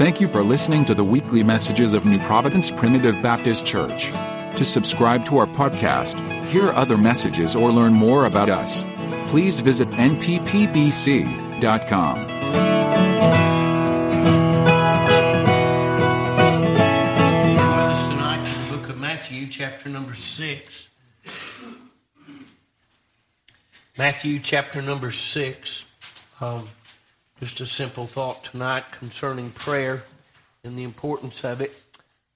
Thank you for listening to the weekly messages of New Providence Primitive Baptist Church. To subscribe to our podcast, hear other messages, or learn more about us, please visit nppbc.com. with us tonight to the book of Matthew, chapter number six. Matthew, chapter number six. Um, just a simple thought tonight concerning prayer and the importance of it.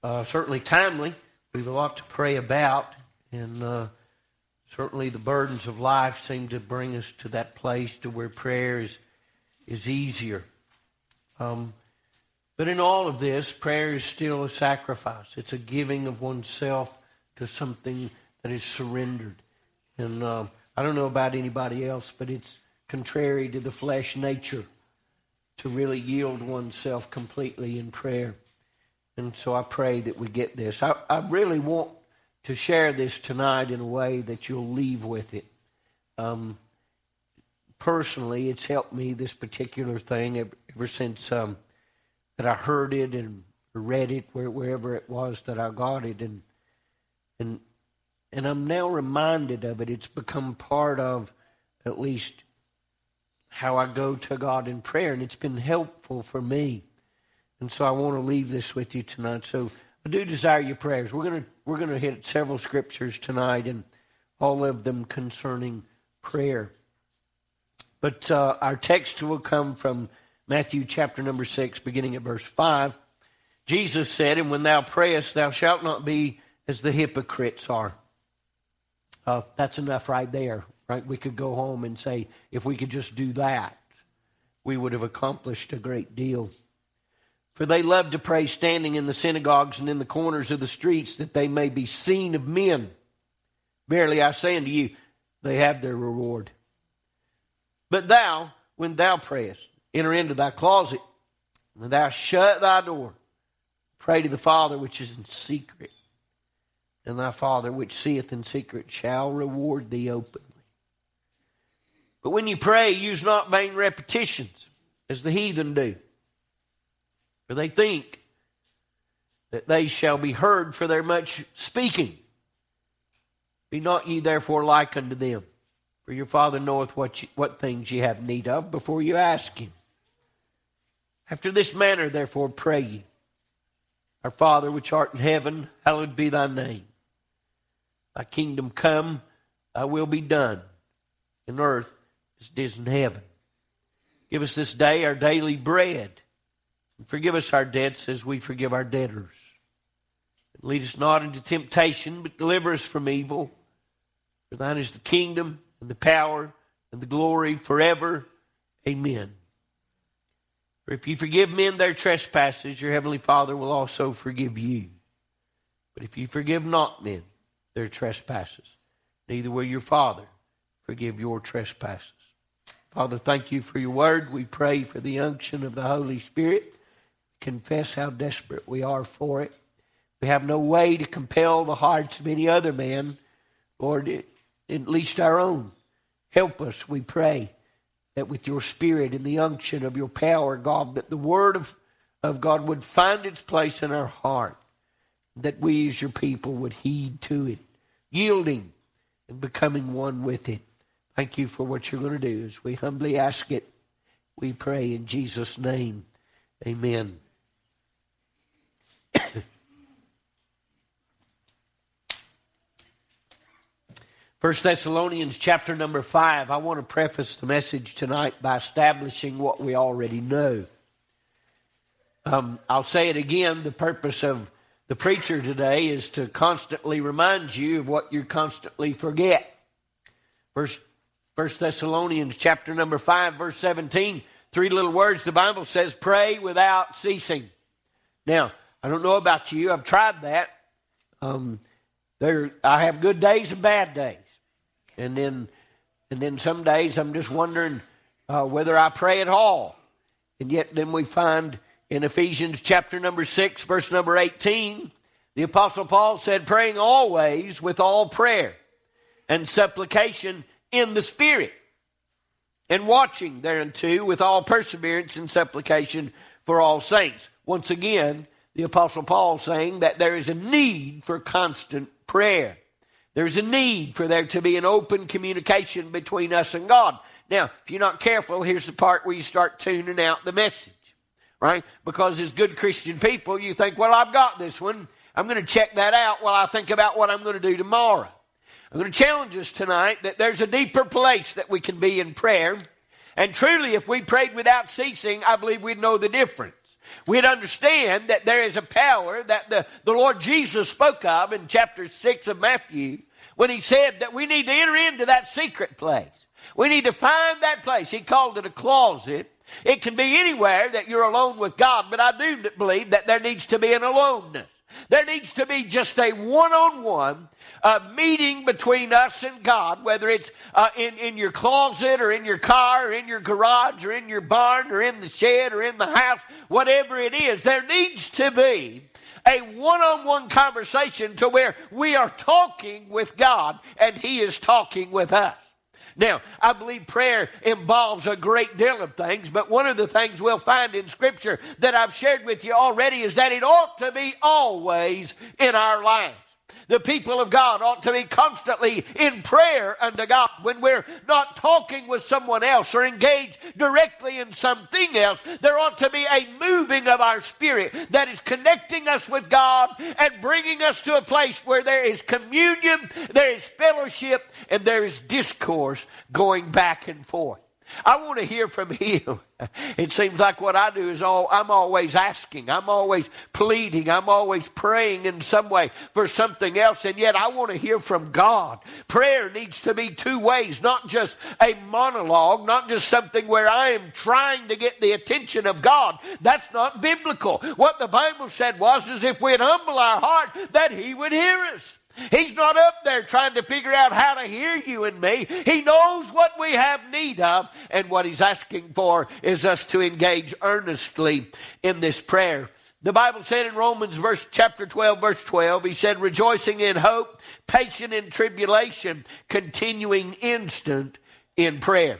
Uh, certainly timely. We have a lot to pray about, and uh, certainly the burdens of life seem to bring us to that place to where prayer is is easier. Um, but in all of this, prayer is still a sacrifice. It's a giving of oneself to something that is surrendered. And um, I don't know about anybody else, but it's contrary to the flesh nature to really yield oneself completely in prayer. And so I pray that we get this. I, I really want to share this tonight in a way that you'll leave with it. Um, personally, it's helped me, this particular thing, ever, ever since um, that I heard it and read it where, wherever it was that I got it, and and and I'm now reminded of it. It's become part of at least how I go to God in prayer, and it's been helpful for me. And so I want to leave this with you tonight. So I do desire your prayers. We're gonna we're gonna hit several scriptures tonight, and all of them concerning prayer. But uh, our text will come from Matthew chapter number 6, beginning at verse 5. Jesus said, And when thou prayest, thou shalt not be as the hypocrites are. Uh, that's enough right there, right? We could go home and say, if we could just do that, we would have accomplished a great deal. For they love to pray standing in the synagogues and in the corners of the streets that they may be seen of men. Verily I say unto you, they have their reward. But thou, when thou prayest, enter into thy closet, and thou shut thy door. Pray to the Father which is in secret, and thy Father which seeth in secret shall reward thee openly. But when you pray, use not vain repetitions, as the heathen do. For they think that they shall be heard for their much speaking. Be not ye therefore like unto them. For your Father knoweth what, you, what things ye have need of before you ask Him. After this manner, therefore, pray ye. Our Father which art in heaven, hallowed be thy name. Thy kingdom come, thy will be done, in earth as it is in heaven. Give us this day our daily bread, and forgive us our debts as we forgive our debtors. And lead us not into temptation, but deliver us from evil. For thine is the kingdom, and the power, and the glory forever. Amen. For if you forgive men their trespasses, your heavenly Father will also forgive you. But if you forgive not men their trespasses, neither will your Father forgive your trespasses. Father, thank you for your word. We pray for the unction of the Holy Spirit. Confess how desperate we are for it. We have no way to compel the hearts of any other man, Lord, at least our own. Help us, we pray that with your spirit and the unction of your power, God, that the word of, of God would find its place in our heart, that we as your people would heed to it, yielding and becoming one with it. Thank you for what you're going to do. As we humbly ask it, we pray in Jesus' name. Amen. First Thessalonians chapter number five. I want to preface the message tonight by establishing what we already know. Um, I'll say it again. The purpose of the preacher today is to constantly remind you of what you constantly forget. First, First Thessalonians chapter number five, verse seventeen. Three little words. The Bible says, "Pray without ceasing." Now, I don't know about you. I've tried that. Um, there, I have good days and bad days, and then, and then some days I'm just wondering uh, whether I pray at all. And yet, then we find in Ephesians chapter number six, verse number eighteen, the Apostle Paul said, "Praying always with all prayer and supplication in the Spirit." and watching thereunto with all perseverance and supplication for all saints. Once again, the Apostle Paul saying that there is a need for constant prayer. There's a need for there to be an open communication between us and God. Now, if you're not careful, here's the part where you start tuning out the message, right? Because as good Christian people, you think, well, I've got this one. I'm going to check that out while I think about what I'm going to do tomorrow. I'm going to challenge us tonight that there's a deeper place that we can be in prayer. And truly, if we prayed without ceasing, I believe we'd know the difference. We'd understand that there is a power that the, the Lord Jesus spoke of in chapter 6 of Matthew when he said that we need to enter into that secret place. We need to find that place. He called it a closet. It can be anywhere that you're alone with God, but I do believe that there needs to be an aloneness. There needs to be just a one on one meeting between us and God, whether it's uh, in, in your closet or in your car or in your garage or in your barn or in the shed or in the house, whatever it is. There needs to be a one on one conversation to where we are talking with God and He is talking with us. Now, I believe prayer involves a great deal of things, but one of the things we'll find in Scripture that I've shared with you already is that it ought to be always in our lives. The people of God ought to be constantly in prayer unto God. When we're not talking with someone else or engaged directly in something else, there ought to be a moving of our spirit that is connecting us with God and bringing us to a place where there is communion, there is fellowship, and there is discourse going back and forth. I want to hear from him. It seems like what I do is all I'm always asking, I'm always pleading, I'm always praying in some way for something else, and yet I want to hear from God. Prayer needs to be two ways, not just a monologue, not just something where I am trying to get the attention of God. That's not biblical. What the Bible said was is if we'd humble our heart, that He would hear us. He's not up there trying to figure out how to hear you and me. He knows what we have need of, and what He's asking for is us to engage earnestly in this prayer. The Bible said in Romans verse chapter 12 verse 12 he said rejoicing in hope patient in tribulation continuing instant in prayer.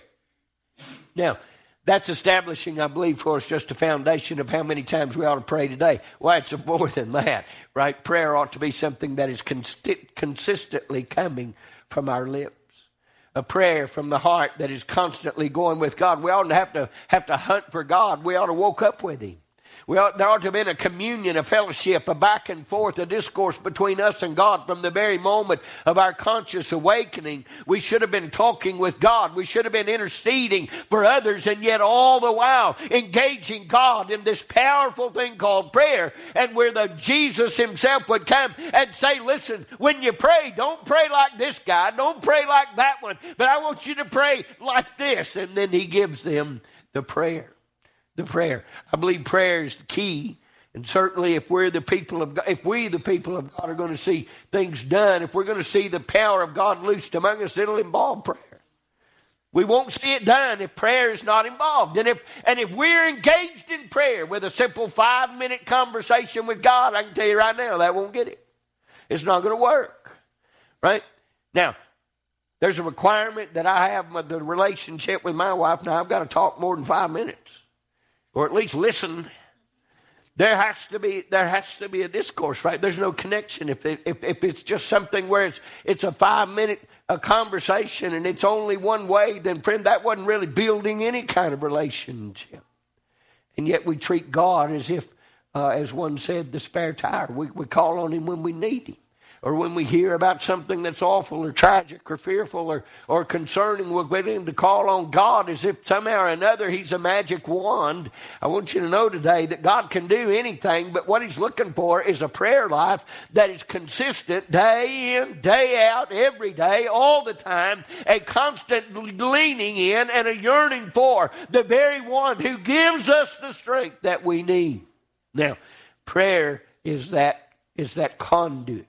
Now, that's establishing, I believe, for us just a foundation of how many times we ought to pray today. Why, it's more than that, right? Prayer ought to be something that is consistently coming from our lips. A prayer from the heart that is constantly going with God. We ought to have to have to hunt for God. We ought to woke up with Him. Well, there ought to have been a communion, a fellowship, a back and forth, a discourse between us and God from the very moment of our conscious awakening. We should have been talking with God. We should have been interceding for others, and yet all the while engaging God in this powerful thing called prayer, and where the Jesus Himself would come and say, Listen, when you pray, don't pray like this guy, don't pray like that one, but I want you to pray like this. And then He gives them the prayer the prayer. I believe prayer is the key. And certainly, if we're the people of God, if we, the people of God, are going to see things done, if we're going to see the power of God loosed among us, it'll involve prayer. We won't see it done if prayer is not involved. And if, and if we're engaged in prayer with a simple five minute conversation with God, I can tell you right now, that won't get it. It's not going to work. Right? Now, there's a requirement that I have with the relationship with my wife. Now, I've got to talk more than five minutes or at least listen. There has to be there has to be a discourse right? There's no connection. If, it, if, if it's just something where it's it's a five minute a conversation and it's only one way then friend that wasn't really building any kind of relationship. And yet we treat god as if uh, as one said the spare tire. We, we call on him when we need him or when we hear about something that's awful or tragic or fearful or, or concerning, we're willing to call on God as if somehow or another He's a magic wand. I want you to know today that God can do anything, but what He's looking for is a prayer life that is consistent day in, day out, every day, all the time, a constant leaning in and a yearning for the very one who gives us the strength that we need. Now, prayer is that is that conduit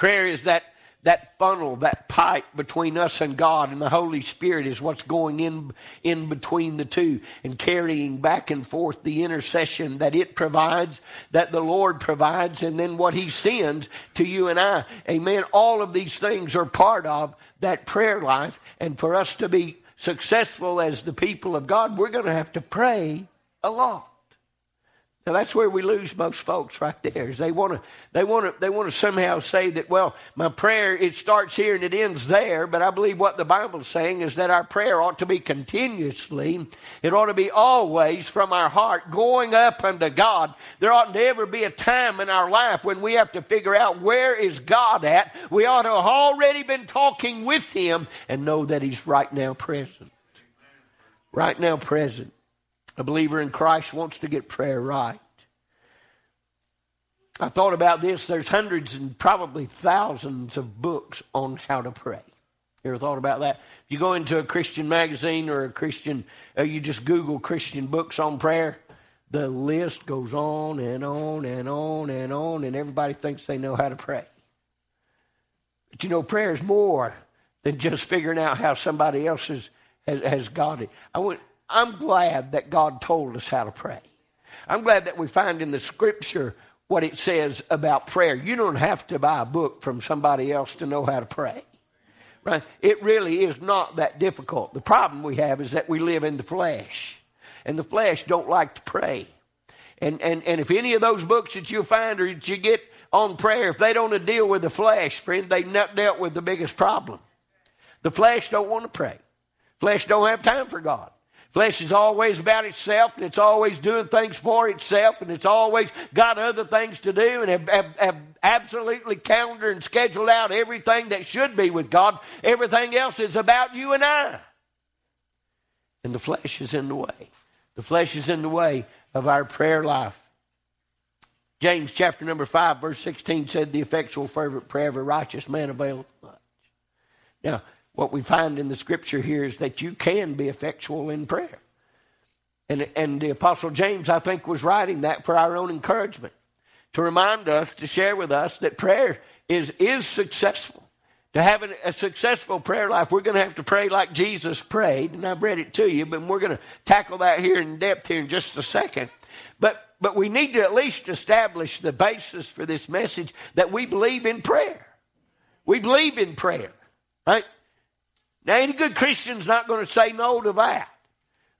Prayer is that, that funnel, that pipe between us and God, and the Holy Spirit is what's going in, in between the two and carrying back and forth the intercession that it provides, that the Lord provides, and then what He sends to you and I. Amen. All of these things are part of that prayer life, and for us to be successful as the people of God, we're going to have to pray a lot. Now that's where we lose most folks right there. Is they want to they want to they want to somehow say that well my prayer it starts here and it ends there, but I believe what the Bible's saying is that our prayer ought to be continuously. It ought to be always from our heart going up unto God. There ought to ever be a time in our life when we have to figure out where is God at. We ought to have already been talking with him and know that he's right now present. Right now present. A believer in Christ wants to get prayer right. I thought about this. There's hundreds and probably thousands of books on how to pray. You ever thought about that? If you go into a Christian magazine or a Christian, or you just Google Christian books on prayer, the list goes on and on and on and on, and everybody thinks they know how to pray. But you know, prayer is more than just figuring out how somebody else has, has, has got it. I went, I'm glad that God told us how to pray. I'm glad that we find in the scripture what it says about prayer. You don't have to buy a book from somebody else to know how to pray. Right? It really is not that difficult. The problem we have is that we live in the flesh. And the flesh don't like to pray. And, and, and if any of those books that you find or that you get on prayer, if they don't deal with the flesh, friend, they not dealt with the biggest problem. The flesh don't want to pray. Flesh don't have time for God. Flesh is always about itself, and it's always doing things for itself, and it's always got other things to do, and have, have, have absolutely calendared and scheduled out everything that should be with God. Everything else is about you and I. And the flesh is in the way. The flesh is in the way of our prayer life. James chapter number 5, verse 16 said, The effectual, fervent prayer of a righteous man availeth much. Now, what we find in the scripture here is that you can be effectual in prayer. And, and the Apostle James, I think, was writing that for our own encouragement, to remind us, to share with us that prayer is, is successful. To have a, successful prayer life, we're going to have to pray like Jesus prayed, and I've read it to you, but we're going to tackle that here in depth here in just a second. But, but we need to at least establish the basis for this message that we believe in prayer. We believe in prayer, right? Now, any good Christian's not going to say no to that.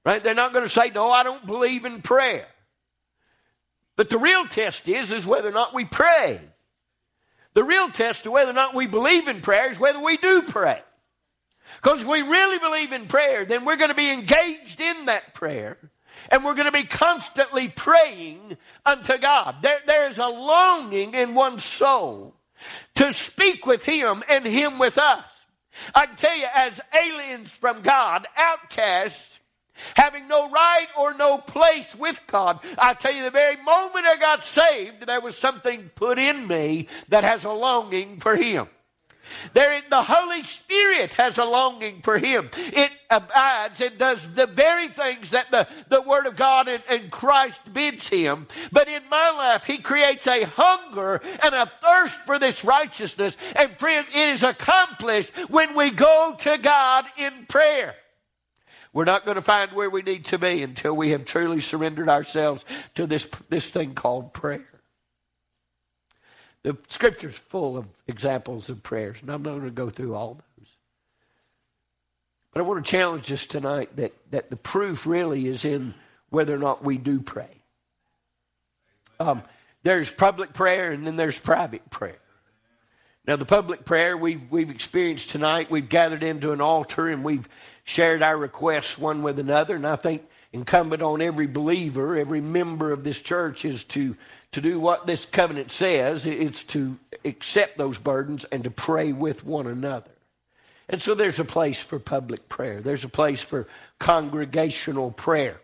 Right? They're not going to say, no, I don't believe in prayer. But the real test is, is whether or not we pray. The real test of whether or not we believe in prayer is whether we do pray. Because if we really believe in prayer, then we're going to be engaged in that prayer. And we're going to be constantly praying unto God. There, there's a longing in one's soul to speak with Him and Him with us. I can tell you, as aliens from God, outcasts, having no right or no place with God, I tell you, the very moment I got saved, there was something put in me that has a longing for Him. There, the Holy Spirit has a longing for Him. It abides and does the very things that the, the Word of God and, and Christ bids Him. But in my life, He creates a hunger and a thirst for this righteousness. And friend, it is accomplished when we go to God in prayer. We're not going to find where we need to be until we have truly surrendered ourselves to this, this thing called prayer. The scripture's full of examples of prayers, and I'm not going to go through all those. But I want to challenge us tonight that, that the proof really is in whether or not we do pray. Um, there's public prayer and then there's private prayer. Now, the public prayer we've, we've experienced tonight, we've gathered into an altar and we've shared our requests one with another. And I think incumbent on every believer, every member of this church is to to do what this covenant says. It's to accept those burdens and to pray with one another. And so there's a place for public prayer. There's a place for congregational prayer.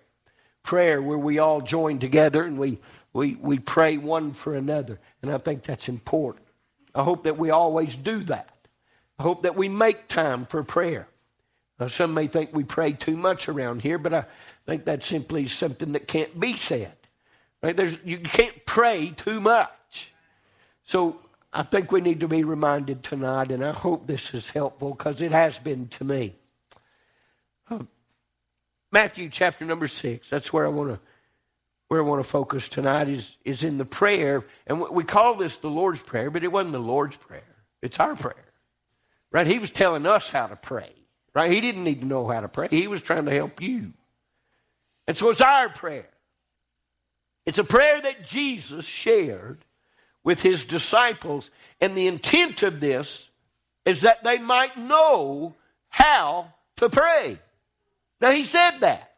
Prayer where we all join together and we, we, we pray one for another. And I think that's important. I hope that we always do that. I hope that we make time for prayer. Now, some may think we pray too much around here, but I think that simply something that can't be said. Right? There's, you can't pray too much. So I think we need to be reminded tonight, and I hope this is helpful because it has been to me. Uh, Matthew chapter number six. That's where I want to where I want to focus tonight is is in the prayer, and we call this the Lord's prayer, but it wasn't the Lord's prayer. It's our prayer, right? He was telling us how to pray, right? He didn't need to know how to pray. He was trying to help you, and so it's our prayer. It's a prayer that Jesus shared with his disciples. And the intent of this is that they might know how to pray. Now, he said that.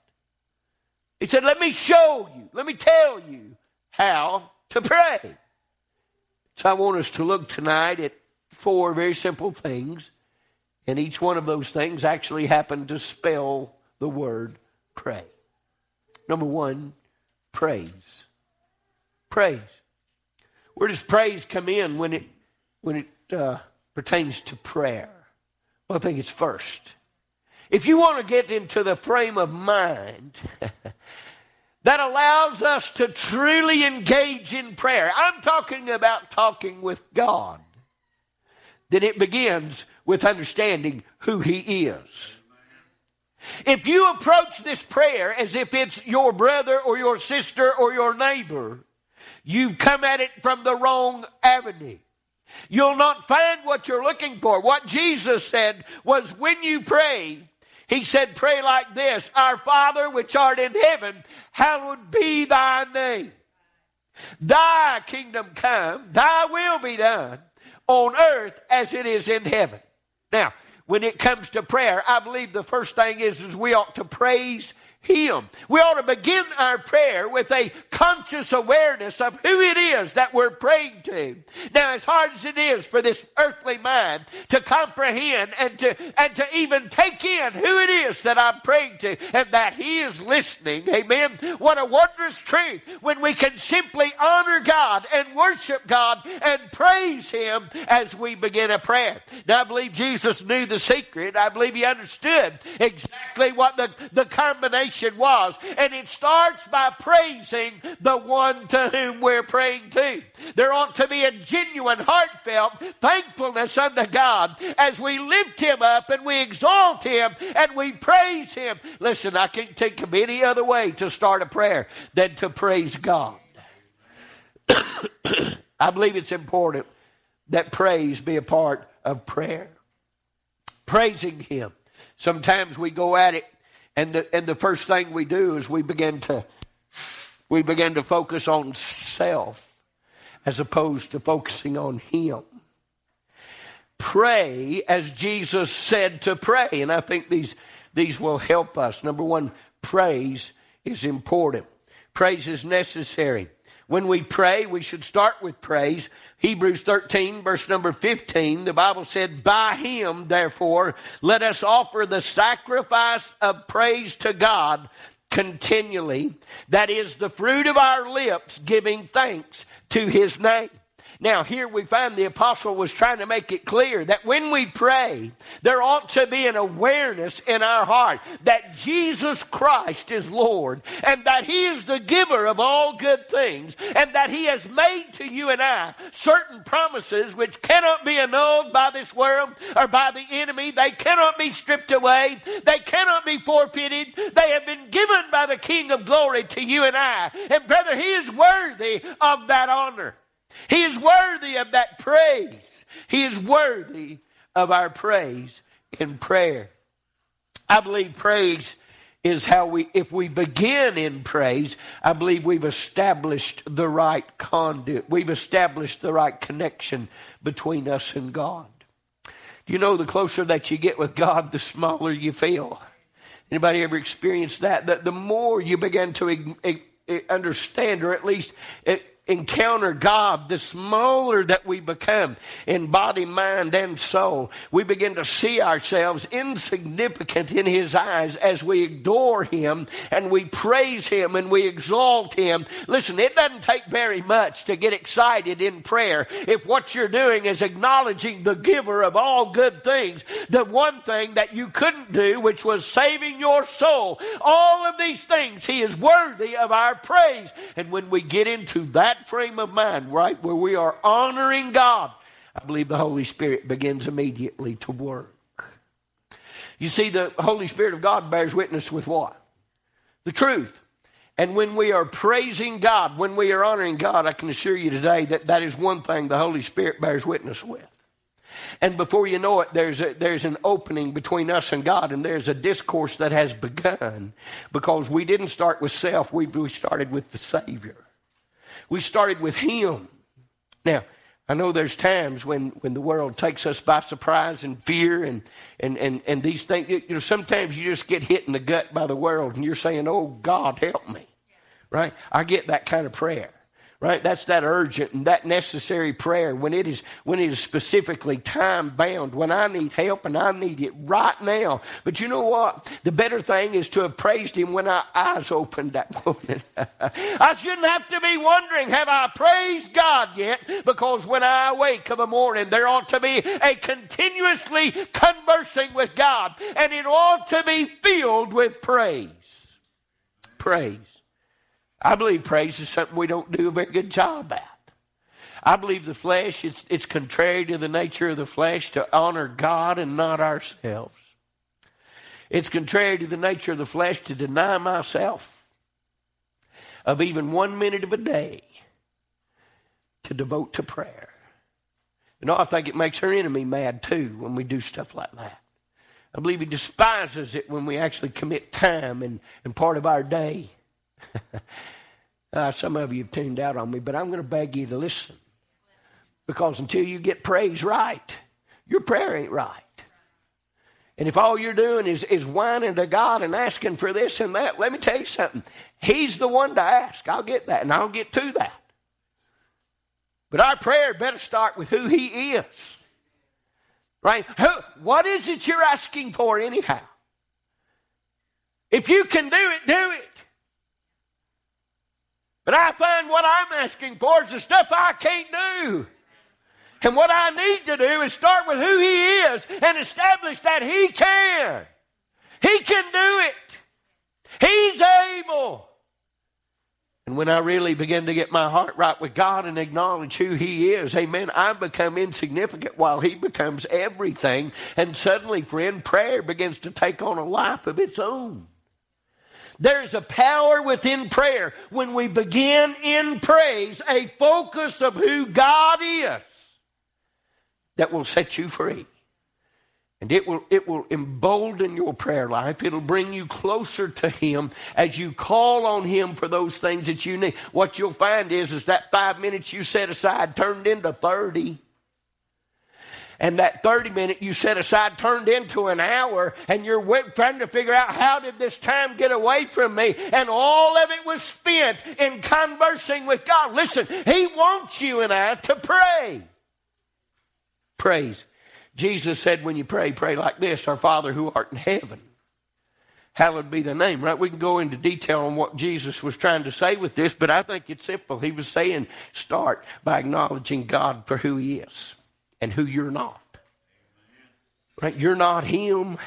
He said, Let me show you, let me tell you how to pray. So I want us to look tonight at four very simple things. And each one of those things actually happened to spell the word pray. Number one, praise. Praise. Where does praise come in when it when it uh, pertains to prayer? Well, I think it's first. If you want to get into the frame of mind that allows us to truly engage in prayer, I'm talking about talking with God, then it begins with understanding who He is. If you approach this prayer as if it's your brother or your sister or your neighbor, you've come at it from the wrong avenue. You'll not find what you're looking for. What Jesus said was when you pray, he said, Pray like this Our Father which art in heaven, hallowed be thy name. Thy kingdom come, thy will be done on earth as it is in heaven. Now, when it comes to prayer, I believe the first thing is, is we ought to praise him. We ought to begin our prayer with a conscious awareness of who it is that we're praying to. Now, as hard as it is for this earthly mind to comprehend and to and to even take in who it is that I'm praying to and that He is listening, amen. What a wondrous truth when we can simply honor God and worship God and praise Him as we begin a prayer. Now, I believe Jesus knew the secret. I believe He understood exactly what the, the combination was. And it starts by praising the one to whom we're praying to. There ought to be a genuine, heartfelt thankfulness unto God as we lift Him up and we exalt Him and we praise Him. Listen, I can't think of any other way to start a prayer than to praise God. I believe it's important that praise be a part of prayer. Praising Him. Sometimes we go at it and the, and the first thing we do is we begin to we begin to focus on self as opposed to focusing on him. Pray as Jesus said to pray. And I think these, these will help us. Number one, praise is important. Praise is necessary. When we pray, we should start with praise. Hebrews 13, verse number 15, the Bible said, By him, therefore, let us offer the sacrifice of praise to God continually. That is the fruit of our lips, giving thanks to his name. Now, here we find the apostle was trying to make it clear that when we pray, there ought to be an awareness in our heart that Jesus Christ is Lord and that He is the giver of all good things and that He has made to you and I certain promises which cannot be annulled by this world or by the enemy. They cannot be stripped away. They cannot be forfeited. They have been given by the King of glory to you and I. And brother, He is worthy of that honor. He is worthy of that praise. He is worthy of our praise in prayer. I believe praise is how we, if we begin in praise, I believe we've established the right conduit. We've established the right connection between us and God. You know, the closer that you get with God, the smaller you feel. Anybody ever experienced that? That the more you begin to understand, or at least eh, encounter God, the smaller that we become in body, mind, and soul, we begin to see ourselves insignificant in His eyes as we adore Him and we praise Him and we exalt Him. Listen, it doesn't take very much to get excited in prayer if what you're doing is acknowledging the giver of all good things, the one thing that you couldn't do, which was saving your soul. All of these things, He is worthy of our praise. And when we get into that that frame of mind, right, where we are honoring God, I believe the Holy Spirit begins immediately to work. You see, the Holy Spirit of God bears witness with what? The truth. And when we are praising God, when we are honoring God, I can assure you today that that is one thing the Holy Spirit bears witness with. And before you know it, there's, a, there's an opening between us and God, and there's a discourse that has begun because we didn't start with self, we, we started with the Savior. We started with Him. Now, I know there's times when, when the world takes us by surprise and fear and, and, and, and these things. You know, sometimes you just get hit in the gut by the world and you're saying, Oh, God, help me. Right? I get that kind of prayer right? That's that urgent and that necessary prayer when it is when it is specifically time bound when i need help and i need it right now. But you know what? The better thing is to have praised him when our eyes opened that morning. I shouldn't have to be wondering have i praised god yet? Because when i awake of a morning there ought to be a continuously conversing with god and it ought to be filled with praise. Praise I believe praise is something we don't do a very good job at. I believe the flesh, it's, it's contrary to the nature of the flesh to honor God and not ourselves. It's contrary to the nature of the flesh to deny myself of even one minute of a day to devote to prayer. You know, I think it makes our enemy mad too when we do stuff like that. I believe he despises it when we actually commit time and, and part of our day uh, some of you have tuned out on me, but I'm going to beg you to listen. Because until you get praise right, your prayer ain't right. And if all you're doing is, is whining to God and asking for this and that, let me tell you something. He's the one to ask. I'll get that, and I'll get to that. But our prayer better start with who He is. Right? Who, what is it you're asking for, anyhow? If you can do it, do it. But I find what I'm asking for is the stuff I can't do. And what I need to do is start with who He is and establish that He can. He can do it. He's able. And when I really begin to get my heart right with God and acknowledge who He is, amen, I become insignificant while He becomes everything. And suddenly, friend, prayer begins to take on a life of its own. There's a power within prayer when we begin in praise, a focus of who God is that will set you free. And it will, it will embolden your prayer life. It'll bring you closer to Him as you call on Him for those things that you need. What you'll find is, is that five minutes you set aside turned into 30 and that 30 minute you set aside turned into an hour and you're trying to figure out how did this time get away from me? And all of it was spent in conversing with god. Listen he wants you and i to pray. Praise. Jesus said when you pray pray like this our father who art in heaven. Hallowed be the name right? We can go into detail on what jesus was trying to say with this but i think it's simple. He was saying start by acknowledging god for who he is and who you're not. Right? You're not him.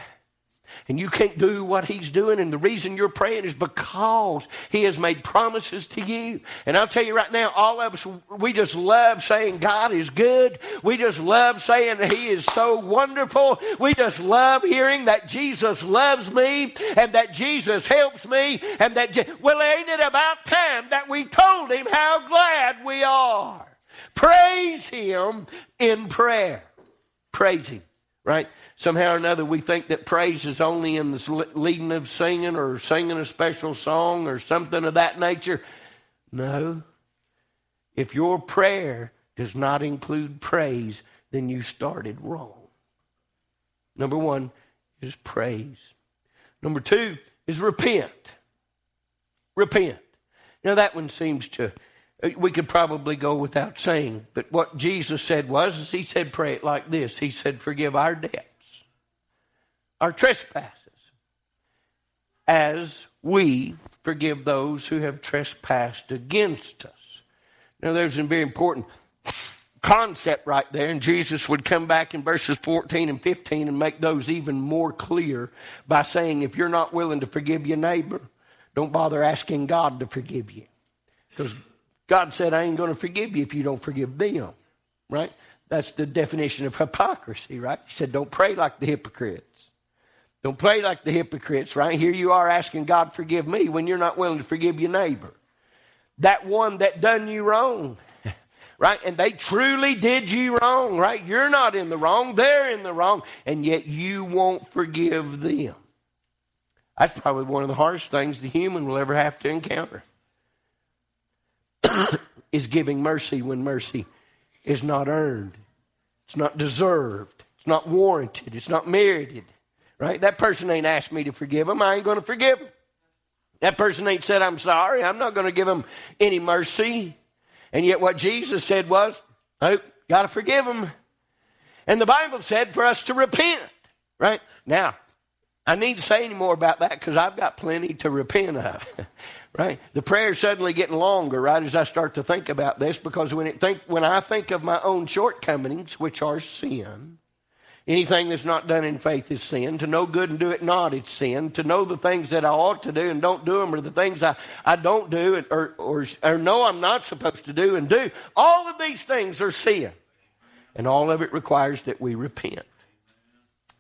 And you can't do what he's doing. And the reason you're praying is because he has made promises to you. And I'll tell you right now, all of us, we just love saying God is good. We just love saying he is so wonderful. We just love hearing that Jesus loves me and that Jesus helps me. And that, Je- well, ain't it about time that we told him how glad we are? Praise Him in prayer. Praise Him, right? Somehow or another, we think that praise is only in the leading of singing or singing a special song or something of that nature. No. If your prayer does not include praise, then you started wrong. Number one is praise. Number two is repent. Repent. Now, that one seems to we could probably go without saying. But what Jesus said was, he said, pray it like this. He said, forgive our debts, our trespasses, as we forgive those who have trespassed against us. Now, there's a very important concept right there, and Jesus would come back in verses 14 and 15 and make those even more clear by saying, if you're not willing to forgive your neighbor, don't bother asking God to forgive you. Because God said, I ain't going to forgive you if you don't forgive them, right? That's the definition of hypocrisy, right? He said, don't pray like the hypocrites. Don't pray like the hypocrites, right? Here you are asking God, forgive me when you're not willing to forgive your neighbor. That one that done you wrong, right? And they truly did you wrong, right? You're not in the wrong, they're in the wrong, and yet you won't forgive them. That's probably one of the hardest things the human will ever have to encounter. is giving mercy when mercy is not earned, it's not deserved, it's not warranted, it's not merited. Right? That person ain't asked me to forgive him. I ain't going to forgive him. That person ain't said, I'm sorry. I'm not going to give him any mercy. And yet, what Jesus said was, oh, got to forgive him. And the Bible said for us to repent. Right? Now, I need to say any more about that because I've got plenty to repent of. right? The prayer's suddenly getting longer, right, as I start to think about this, because when it think when I think of my own shortcomings, which are sin, anything that's not done in faith is sin. To know good and do it not, it's sin. To know the things that I ought to do and don't do them, or the things I, I don't do, or, or, or know I'm not supposed to do and do, all of these things are sin. And all of it requires that we repent.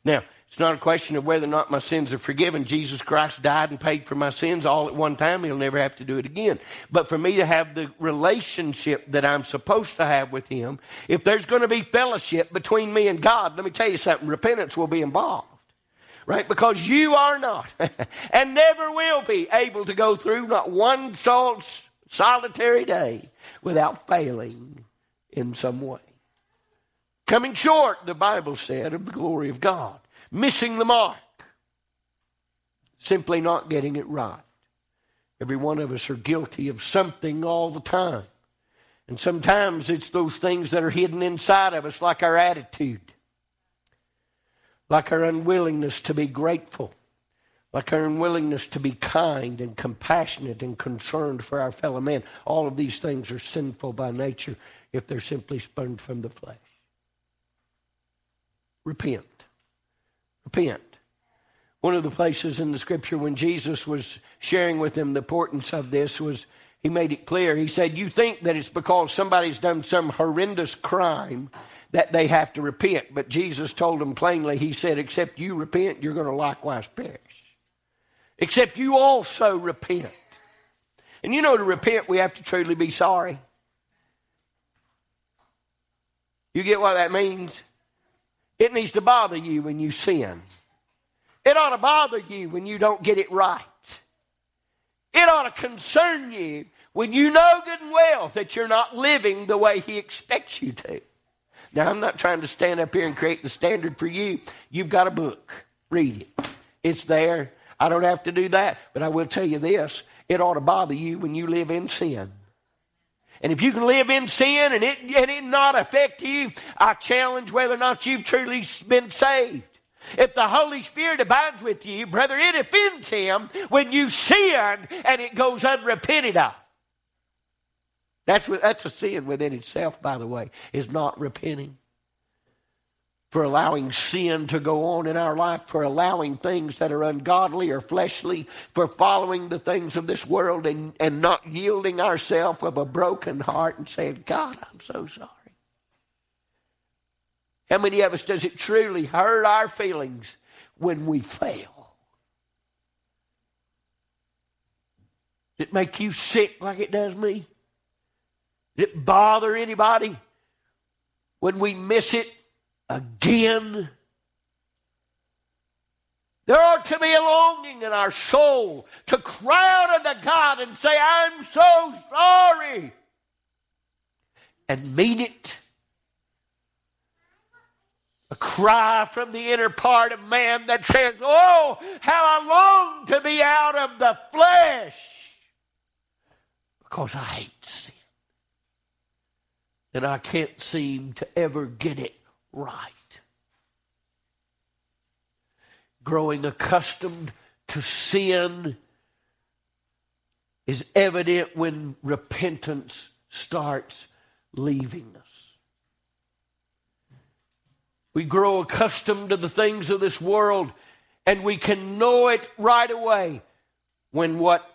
Now, it's not a question of whether or not my sins are forgiven. Jesus Christ died and paid for my sins all at one time. He'll never have to do it again. But for me to have the relationship that I'm supposed to have with Him, if there's going to be fellowship between me and God, let me tell you something repentance will be involved. Right? Because you are not and never will be able to go through not one solitary day without failing in some way. Coming short, the Bible said, of the glory of God missing the mark, simply not getting it right. Every one of us are guilty of something all the time. And sometimes it's those things that are hidden inside of us, like our attitude, like our unwillingness to be grateful, like our unwillingness to be kind and compassionate and concerned for our fellow man. All of these things are sinful by nature if they're simply spurned from the flesh. Repent. Repent. One of the places in the scripture when Jesus was sharing with them the importance of this was he made it clear. He said, You think that it's because somebody's done some horrendous crime that they have to repent. But Jesus told them plainly, He said, Except you repent, you're going to likewise perish. Except you also repent. And you know, to repent, we have to truly be sorry. You get what that means? It needs to bother you when you sin. It ought to bother you when you don't get it right. It ought to concern you when you know good and well that you're not living the way He expects you to. Now, I'm not trying to stand up here and create the standard for you. You've got a book. Read it. It's there. I don't have to do that. But I will tell you this it ought to bother you when you live in sin. And if you can live in sin and it, and it not affect you, I challenge whether or not you've truly been saved. If the Holy Spirit abides with you, brother, it offends him when you sin and it goes unrepented of. That's, what, that's a sin within itself, by the way, is not repenting for allowing sin to go on in our life, for allowing things that are ungodly or fleshly, for following the things of this world and, and not yielding ourselves of a broken heart and saying, God, I'm so sorry. How many of us does it truly hurt our feelings when we fail? Does it make you sick like it does me? Does it bother anybody when we miss it again. There ought to be a longing in our soul to cry out unto God and say, I'm so sorry, and mean it. A cry from the inner part of man that says, Oh, how I long to be out of the flesh because I hate sin. And I can't seem to ever get it right. Growing accustomed to sin is evident when repentance starts leaving us. We grow accustomed to the things of this world and we can know it right away when what,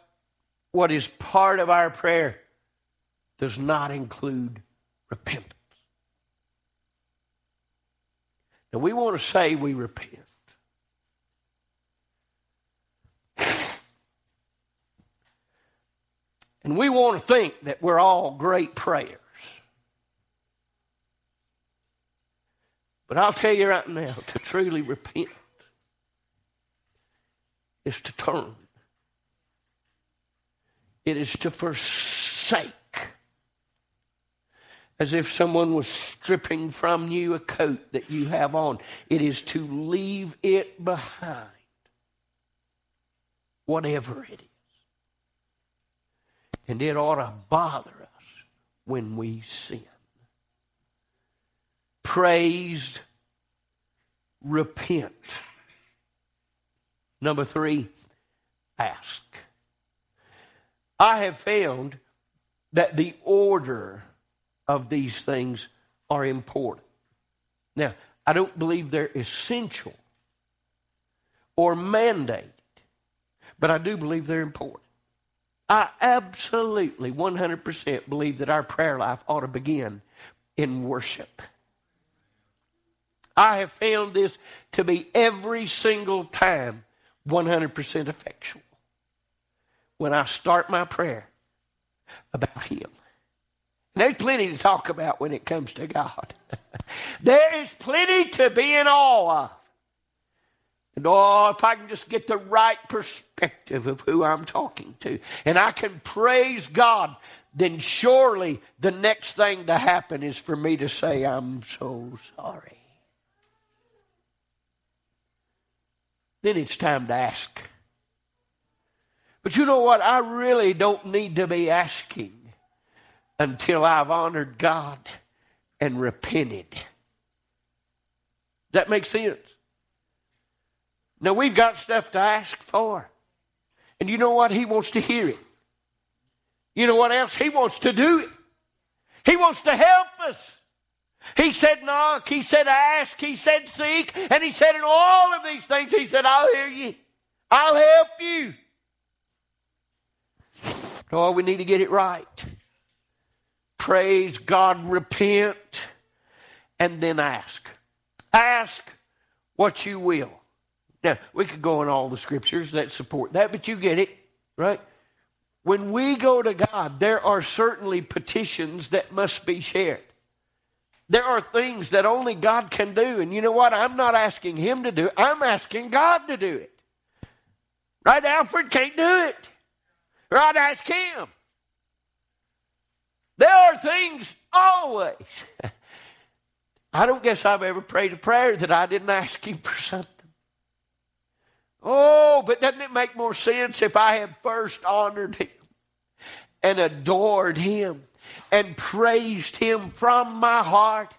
what is part of our prayer does not include repentance. And we want to say we repent. And we want to think that we're all great prayers. But I'll tell you right now to truly repent is to turn, it is to forsake as if someone was stripping from you a coat that you have on. It is to leave it behind, whatever it is. And it ought to bother us when we sin. Praise, repent. Number three, ask. I have found that the order of these things are important. Now, I don't believe they're essential or mandated, but I do believe they're important. I absolutely 100% believe that our prayer life ought to begin in worship. I have found this to be every single time 100% effectual. When I start my prayer about Him. There's plenty to talk about when it comes to God. there is plenty to be in awe of. And oh, if I can just get the right perspective of who I'm talking to, and I can praise God, then surely the next thing to happen is for me to say, I'm so sorry. Then it's time to ask. But you know what? I really don't need to be asking until I've honored God and repented. That makes sense. Now we've got stuff to ask for. And you know what? He wants to hear it. You know what else? He wants to do it. He wants to help us. He said, knock. He said, ask. He said, seek. And he said, in all of these things, he said, I'll hear you. I'll help you. Oh, we need to get it right praise God, repent, and then ask. Ask what you will. Now, we could go in all the scriptures that support that, but you get it, right? When we go to God, there are certainly petitions that must be shared. There are things that only God can do. And you know what? I'm not asking Him to do it, I'm asking God to do it. Right? Alfred can't do it. Right? Ask Him. There are things always. I don't guess I've ever prayed a prayer that I didn't ask Him for something. Oh, but doesn't it make more sense if I had first honored Him and adored Him and praised Him from my heart?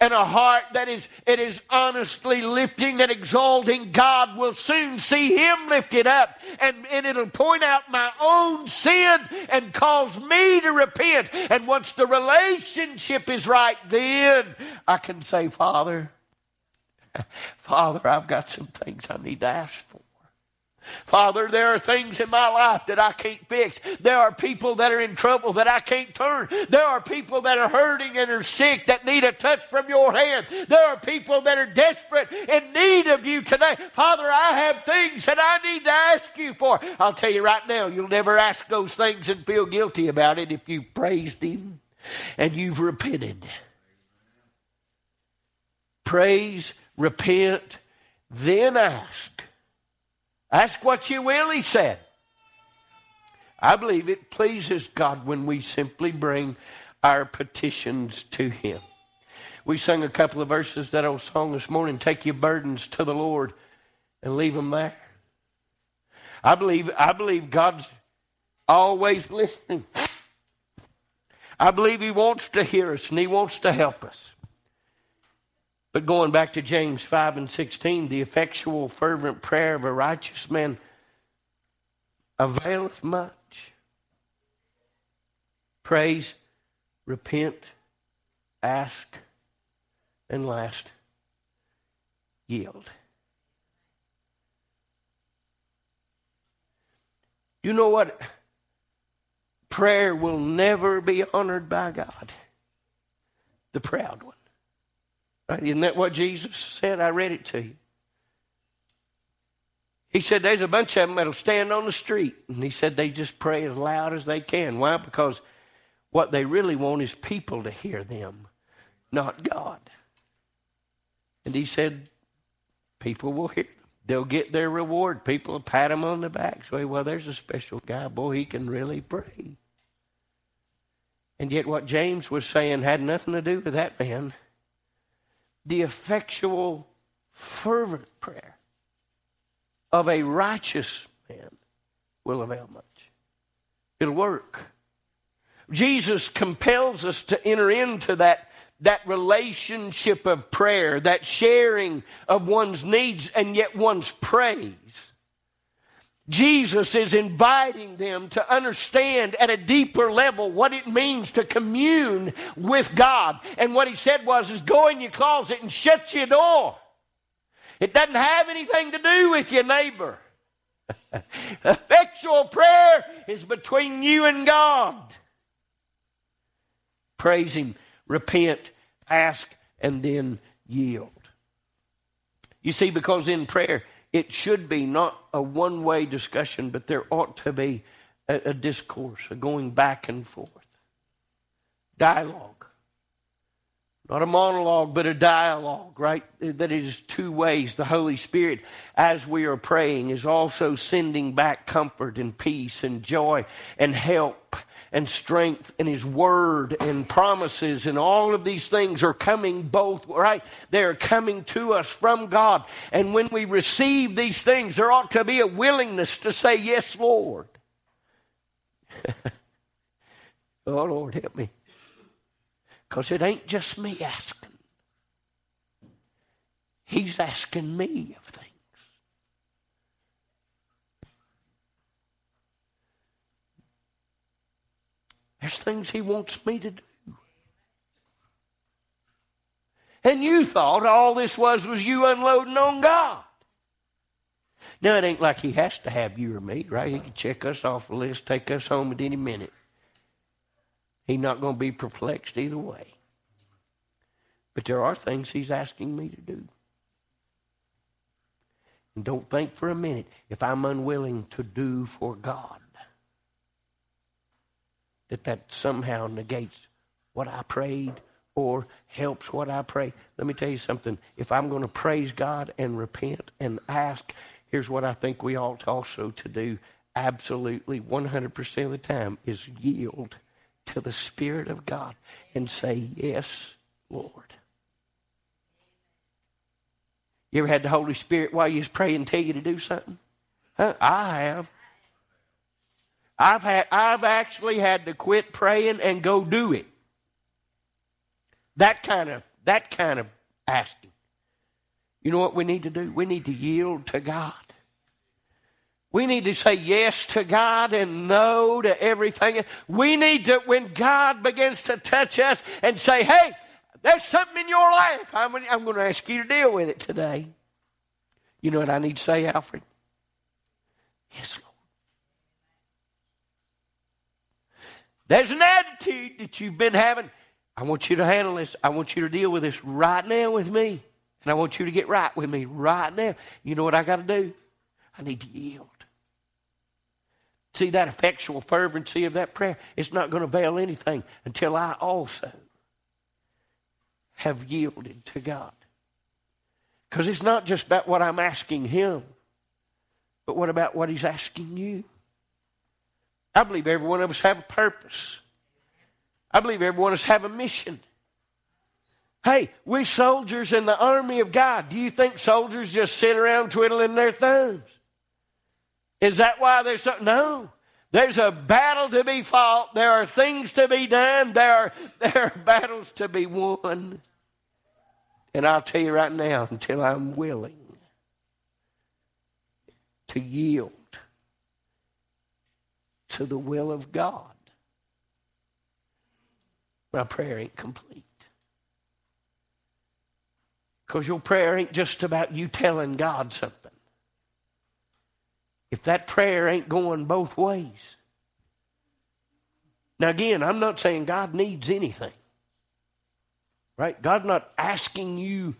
And a heart that is it is honestly lifting and exalting God will soon see him lifted up and, and it'll point out my own sin and cause me to repent. And once the relationship is right then I can say father father I've got some things I need to ask for Father, there are things in my life that I can't fix. There are people that are in trouble that I can't turn. There are people that are hurting and are sick that need a touch from your hand. There are people that are desperate in need of you today. Father, I have things that I need to ask you for. I'll tell you right now, you'll never ask those things and feel guilty about it if you've praised Him and you've repented. Praise, repent, then ask. Ask what you will, he said. I believe it pleases God when we simply bring our petitions to him. We sung a couple of verses that old song this morning take your burdens to the Lord and leave them there. I believe, I believe God's always listening. I believe He wants to hear us and He wants to help us. But going back to James 5 and 16, the effectual, fervent prayer of a righteous man availeth much. Praise, repent, ask, and last, yield. You know what? Prayer will never be honored by God. The proud one. Right? Isn't that what Jesus said? I read it to you. He said there's a bunch of them that'll stand on the street. And he said they just pray as loud as they can. Why? Because what they really want is people to hear them, not God. And he said, people will hear them. They'll get their reward. People will pat them on the back. Say, well, there's a special guy. Boy, he can really pray. And yet, what James was saying had nothing to do with that man. The effectual, fervent prayer of a righteous man will avail much. It'll work. Jesus compels us to enter into that, that relationship of prayer, that sharing of one's needs and yet one's praise. Jesus is inviting them to understand at a deeper level what it means to commune with God. And what he said was, is go in your closet and shut your door. It doesn't have anything to do with your neighbor. Effectual prayer is between you and God. Praise Him, repent, ask, and then yield. You see, because in prayer, it should be not a one way discussion, but there ought to be a, a, discourse, a going back and forth. Dialogue. Not a monologue, but a dialogue, right? That is two ways. The Holy Spirit, as we are praying, is also sending back comfort and peace and joy and help and strength and His Word and promises and all of these things are coming both, right? They are coming to us from God. And when we receive these things, there ought to be a willingness to say, Yes, Lord. oh, Lord, help me. Because it ain't just me asking, He's asking me of things. There's things He wants me to do. And you thought all this was was you unloading on God. Now, it ain't like He has to have you or me, right? He can check us off the list, take us home at any minute. He's not going to be perplexed either way. But there are things He's asking me to do. And don't think for a minute if I'm unwilling to do for God that that somehow negates what I prayed or helps what I pray. Let me tell you something. If I'm going to praise God and repent and ask, here's what I think we ought also to do absolutely 100% of the time is yield to the Spirit of God and say, Yes, Lord. You ever had the Holy Spirit while you was praying tell you to do something? Huh? I have. I've had I've actually had to quit praying and go do it. That kind of that kind of asking. You know what we need to do? We need to yield to God. We need to say yes to God and no to everything. We need to, when God begins to touch us and say, hey, there's something in your life, I'm, I'm going to ask you to deal with it today. You know what I need to say, Alfred? Yes, Lord. There's an attitude that you've been having. I want you to handle this. I want you to deal with this right now with me. And I want you to get right with me right now. You know what I got to do? I need to yield. See that effectual fervency of that prayer? It's not going to avail anything until I also have yielded to God. Because it's not just about what I'm asking Him, but what about what He's asking you? I believe every one of us have a purpose. I believe every one of us have a mission. Hey, we're soldiers in the army of God. Do you think soldiers just sit around twiddling their thumbs? Is that why there's so? No. There's a battle to be fought. There are things to be done. There are, there are battles to be won. And I'll tell you right now, until I'm willing to yield to the will of God, my prayer ain't complete. Because your prayer ain't just about you telling God something. If that prayer ain't going both ways. Now, again, I'm not saying God needs anything. Right? God's not asking you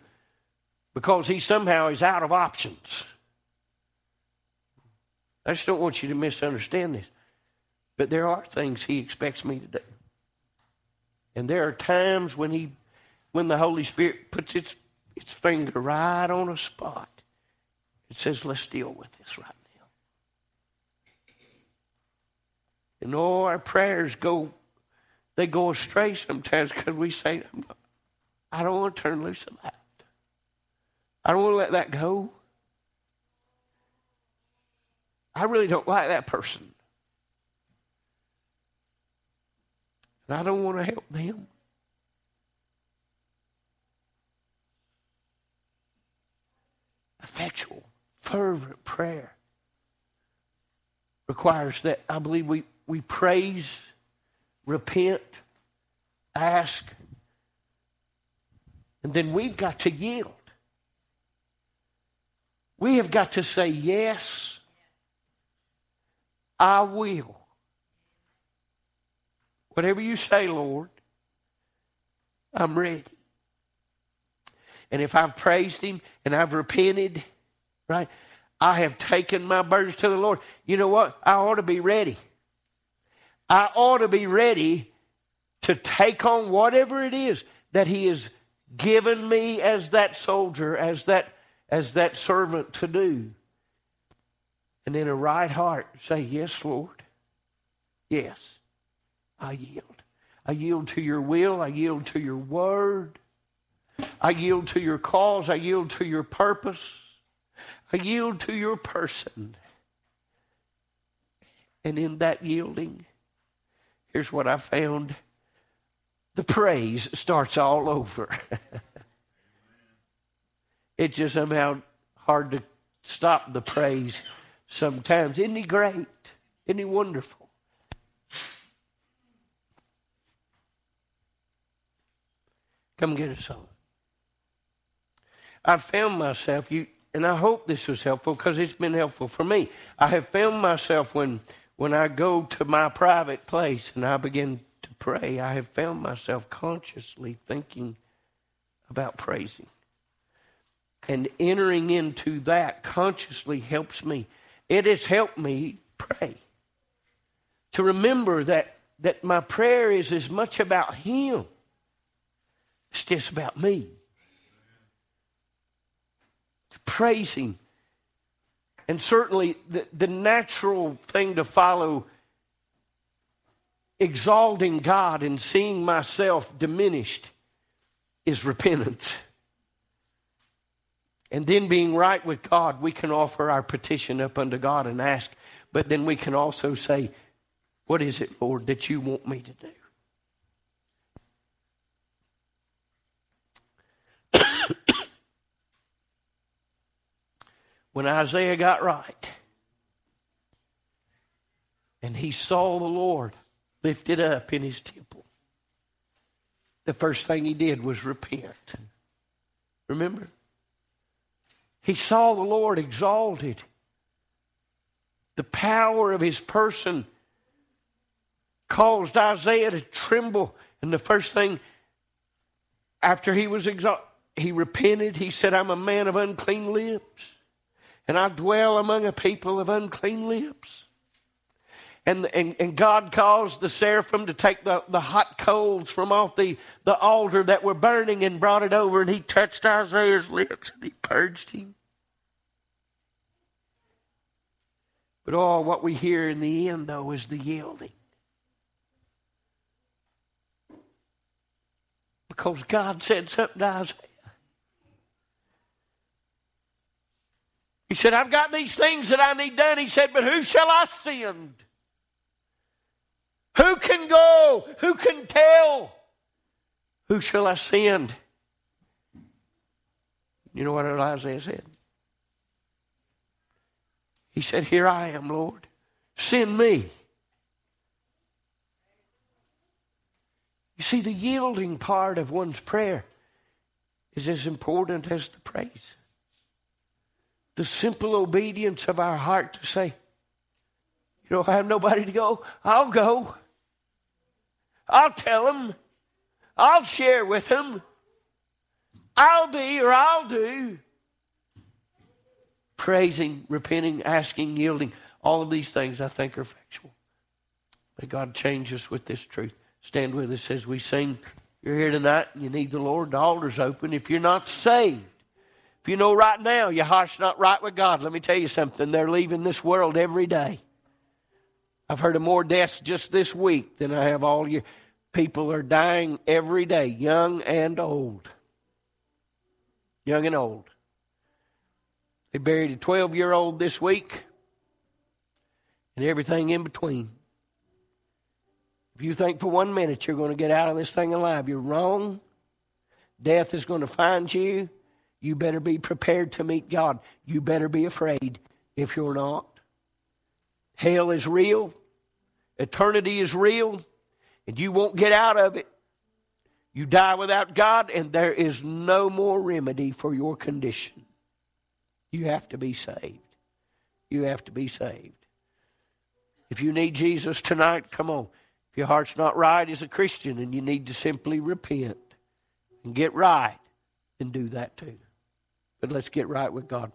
because He somehow is out of options. I just don't want you to misunderstand this. But there are things he expects me to do. And there are times when he when the Holy Spirit puts its its finger right on a spot. It says, let's deal with this right now. And all our prayers go they go astray sometimes because we say, I don't want to turn loose of that. I don't want to let that go. I really don't like that person. And I don't want to help them. Effectual, fervent prayer requires that I believe we, we praise, repent, ask, and then we've got to yield. We have got to say, Yes, I will. Whatever you say, Lord, I'm ready. And if I've praised Him and I've repented, right, I have taken my burdens to the Lord. You know what? I ought to be ready. I ought to be ready to take on whatever it is that He has given me as that soldier, as that, as that servant to do. And in a right heart, say, Yes, Lord. Yes, I yield. I yield to your will. I yield to your word. I yield to your cause. I yield to your purpose. I yield to your person. And in that yielding, here's what I found the praise starts all over. it's just somehow hard to stop the praise sometimes. Isn't he great? Isn't he wonderful? Come get us song. I found myself, you, and I hope this was helpful because it's been helpful for me. I have found myself when, when I go to my private place and I begin to pray, I have found myself consciously thinking about praising. And entering into that consciously helps me. It has helped me pray. To remember that, that my prayer is as much about Him, it's just about me praising. And certainly the, the natural thing to follow exalting God and seeing myself diminished is repentance. And then being right with God, we can offer our petition up unto God and ask, but then we can also say, What is it, Lord, that you want me to do? When Isaiah got right and he saw the Lord lifted up in his temple, the first thing he did was repent. Remember? He saw the Lord exalted. The power of his person caused Isaiah to tremble. And the first thing after he was exalted, he repented. He said, I'm a man of unclean lips and I dwell among a people of unclean lips. And, and, and God caused the seraphim to take the, the hot coals from off the, the altar that were burning and brought it over, and he touched Isaiah's lips and he purged him. But all what we hear in the end, though, is the yielding. Because God said something to Isaiah. He said, I've got these things that I need done. He said, But who shall I send? Who can go? Who can tell? Who shall I send? You know what Isaiah said? He said, Here I am, Lord. Send me. You see, the yielding part of one's prayer is as important as the praise the simple obedience of our heart to say, You know, if I have nobody to go, I'll go. I'll tell them. I'll share with them. I'll be or I'll do. Praising, repenting, asking, yielding. All of these things I think are factual. May God change us with this truth. Stand with us as we sing. You're here tonight and you need the Lord. The altar's open. If you're not saved, if you know right now your heart's not right with God, let me tell you something. They're leaving this world every day. I've heard of more deaths just this week than I have all year. People are dying every day, young and old. Young and old. They buried a 12 year old this week and everything in between. If you think for one minute you're going to get out of this thing alive, you're wrong. Death is going to find you. You better be prepared to meet God. You better be afraid if you're not. Hell is real, eternity is real, and you won't get out of it. You die without God, and there is no more remedy for your condition. You have to be saved. You have to be saved. If you need Jesus tonight, come on. If your heart's not right as a Christian and you need to simply repent and get right, then do that too. But let's get right with God.